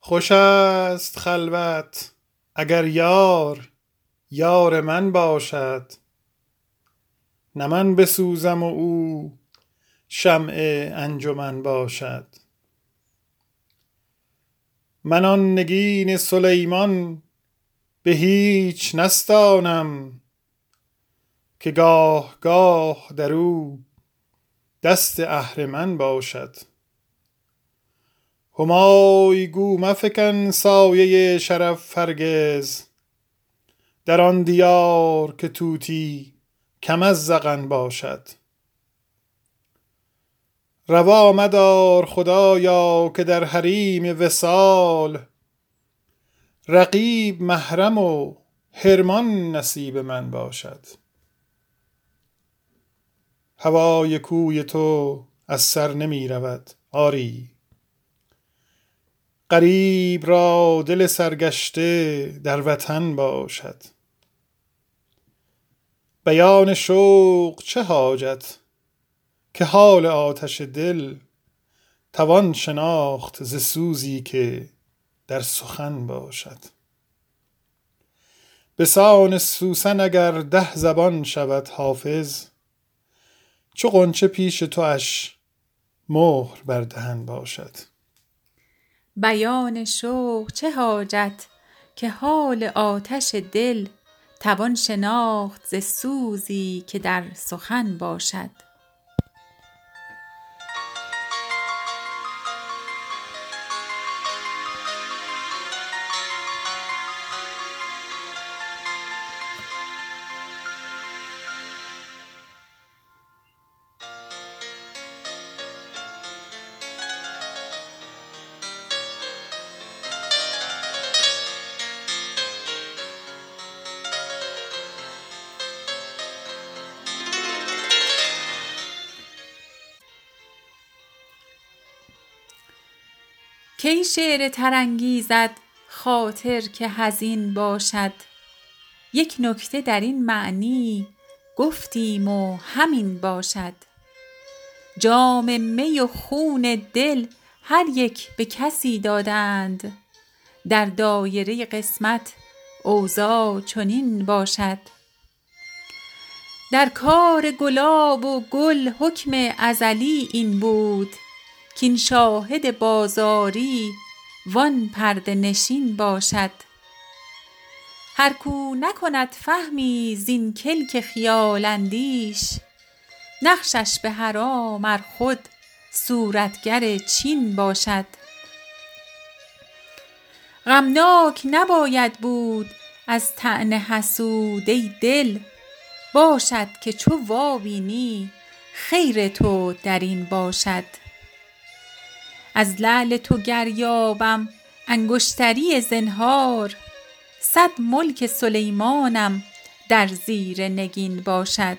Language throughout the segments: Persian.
خوش است خلوت اگر یار یار من باشد. نه من بسوزم و او شمع انجمن باشد. من آن نگین سلیمان به هیچ نستانم که گاه گاه در او دست اهرمن باشد. همای گو مفکن سایه شرف هرگز. در آن دیار که طوطی کم از زغن باشد. روا مدار خدایا که در حریم وصال. رقیب محرم و حرمان نصیب من باشد. هوای کوی تو از سر نمی رود آری. غریب را دل سرگشته در وطن باشد. بیان شوق چه حاجت که حال آتش دل توان شناخت ز سوزی که در سخن باشد. به سان سوسن اگر ده زبان شود حافظ چو غنچه پیش تواش مهر بر دهن باشد. بیان شوق چه حاجت که حال آتش دل توان شناخت ز سوزی که در سخن باشد. کی شعر تر انگیزد خاطر که حزین باشد. یک نکته در این معنی گفتیم و همین باشد. جام می و خون دل هر یک به کسی دادند. در دایره قسمت اوضاع چنین باشد. در کار گلاب و گل حکم ازلی این بود. کاین شاهد بازاری وان پرده نشین باشد. هر کو نکند فهمی زین کلک خیال اندیش نقشش به حرام ار خود صورتگر چین باشد. غمناک نباید بود از طعن حسود ای دل باشد که چو وابینی خیر تو در این باشد. از لعل تو گر یابم انگشتری زنهار. صد ملک سلیمانم در زیر نگین باشد.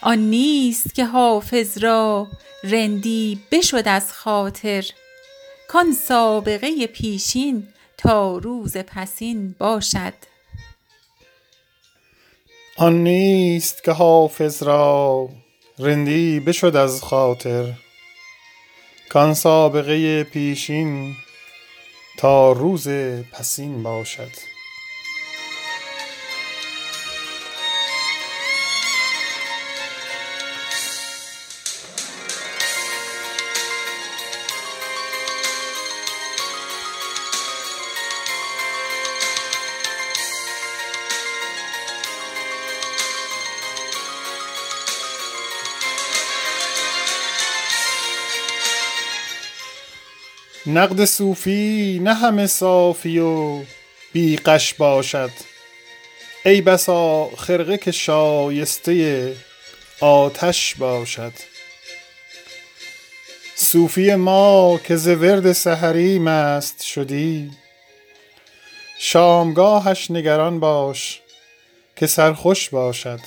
آن نیست که حافظ را رندی بشد از خاطر کان سابقه پیشین تا روز پسین باشد. کان سابقه پیشین تا روز پسین باشد. نقد صوفی نه همه صافی و بی باشد. ای بسا خرقه که شایسته آتش باشد. صوفی ما که ز ورد سحری مست شدی. شامگاهش نگران باش که سرخوش باشد.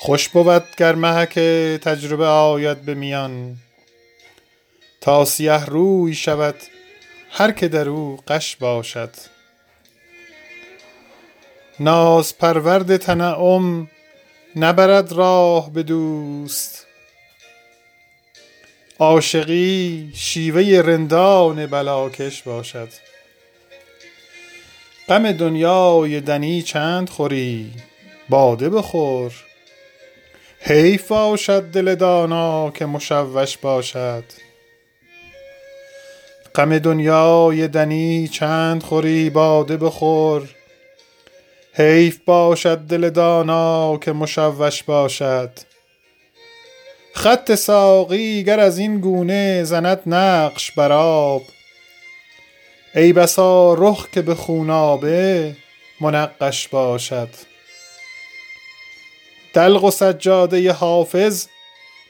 خوش بود گر محک تجربه آید به میان. تا سیه روی شود هر که در او غش باشد. نازپرورد تنعم نبرد راه به دوست. عاشقی شیوه رندان بلاکش باشد. غم دنیای دنی چند خوری باده بخور. حیف باشد دل دانا که مشوش باشد. غم دنیای دنی چند خوری باده بخور. حیف باشد دل دانا که مشوش باشد. خط ساقی گر از این گونه زند نقش بر آب. ای بسا رخ که به خونابه منقش باشد. دلق و سجاده حافظ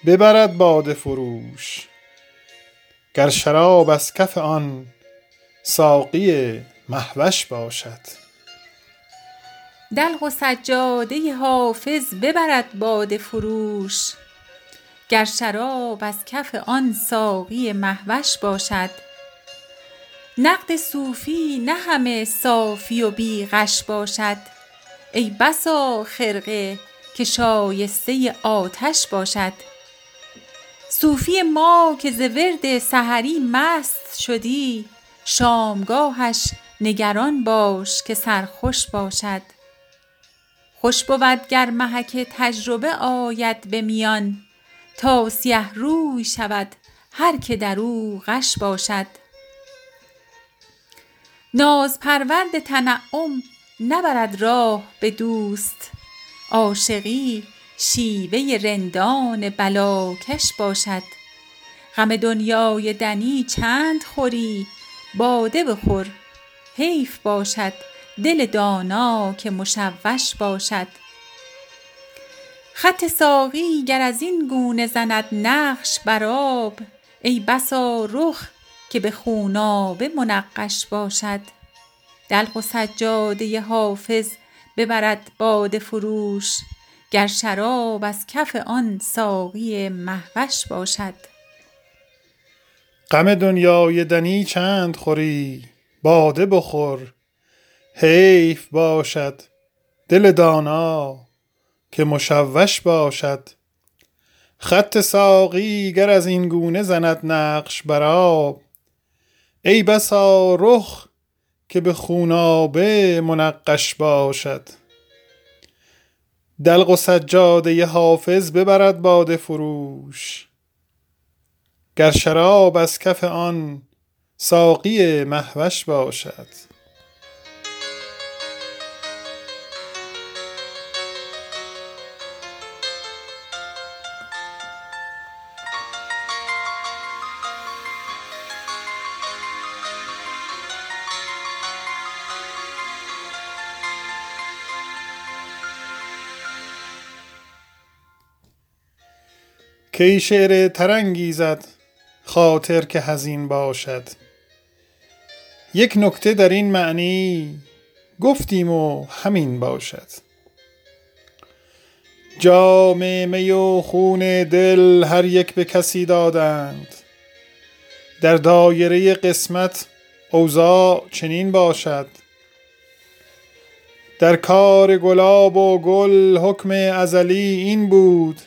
ببرد باده فروش. گر شراب از کف آن ساقی مهوش باشد. دلق و سجاده حافظ ببرد باده فروش. گر شراب از کف آن ساقی مهوش باشد. نقد صوفی نه همه صافی و بی غش باشد. ای بسا خرقه که شایسته آتش باشد. صوفی ما که ز ورد سحری مست شدی شامگاهش نگران باش که سرخوش باشد. خوش بود گر محک تجربه آید به میان تا سیه روی شود هر که در او غش باشد. نازپرورد تنعم نبرد راه به دوست عاشقی شیوه رندان بلاکش باشد. غم دنیای دنی چند خوری باده بخور حیف باشد دل دانا که مشوش باشد. خط ساقی گر از این گونه زند نقش بر آب ای بسا رخ که به خونابه منقش باشد. دلق و سجاده حافظ ببرد باده فروش گر شراب از کف آن ساقی مهوش باشد. غم دنیای دنی چند خوری؟ باده بخور حیف باشد. دل دانا که مشوش باشد. خط ساقی گر از این گونه زند نقش بر آب ای بسا رخ که به خونابه منقش باشد. دلق و سجاده حافظ ببرد باده فروش. گر شراب از کف آن ساقی مهوش باشد کی شعر ترنگیزد خاطر که حزین باشد. یک نکته در این معنی گفتیم و همین باشد. جام می و خون دل هر یک به کسی دادند. در دایره قسمت اوضاع چنین باشد. در کار گلاب و گل حکم ازلی این بود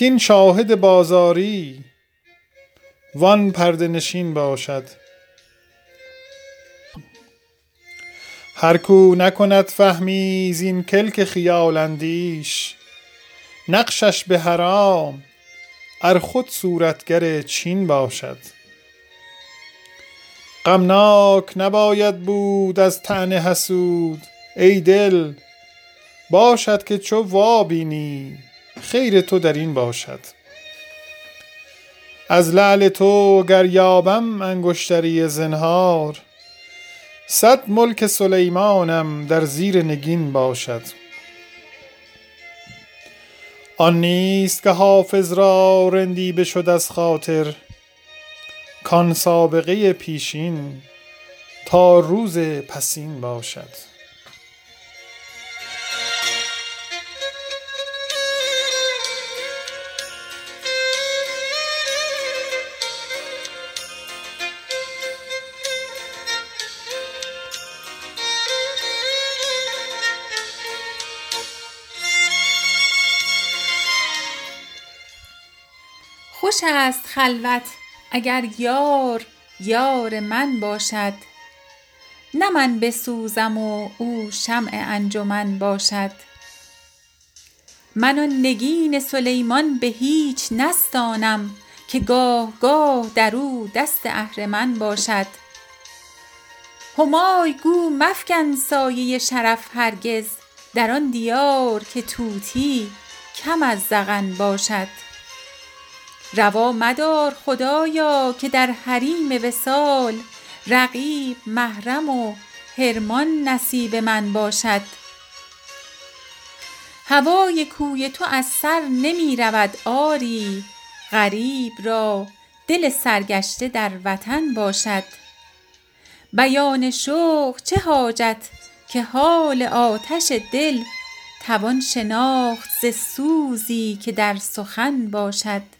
کین شاهد بازاری وان پرده نشین باشد. هر کو نکند فهمی زین کلک خیال اندیش نقشش به حرام ار خود صورتگر چین باشد. غمناک نباید بود از طعن حسود ای دل باشد که چو وابینی. خیر تو در این باشد. از لعل تو گر یابم انگشتری زنهار صد ملک سلیمانم در زیر نگین باشد. آن نیست که حافظ را رندی بشد از خاطر کان سابقه پیشین تا روز پسین باشد. خوش است خلوت اگر یار یار من باشد. نه من بسوزم و او شمع انجمن باشد. من آن نگین سلیمان به هیچ نستانم که گاه گاه در او دست اهرمن باشد. همای گو مفکن سایه شرف هرگز در آن دیار که طوطی کم از زغن باشد. روا مدار خدایا که در حریم وصال رقیب محرم و حرمان نصیب من باشد. هوای کوی تو از سر نمی رود آری غریب را دل سرگشته در وطن باشد. بیان شوق چه حاجت که حال آتش دل توان شناخت ز سوزی که در سخن باشد.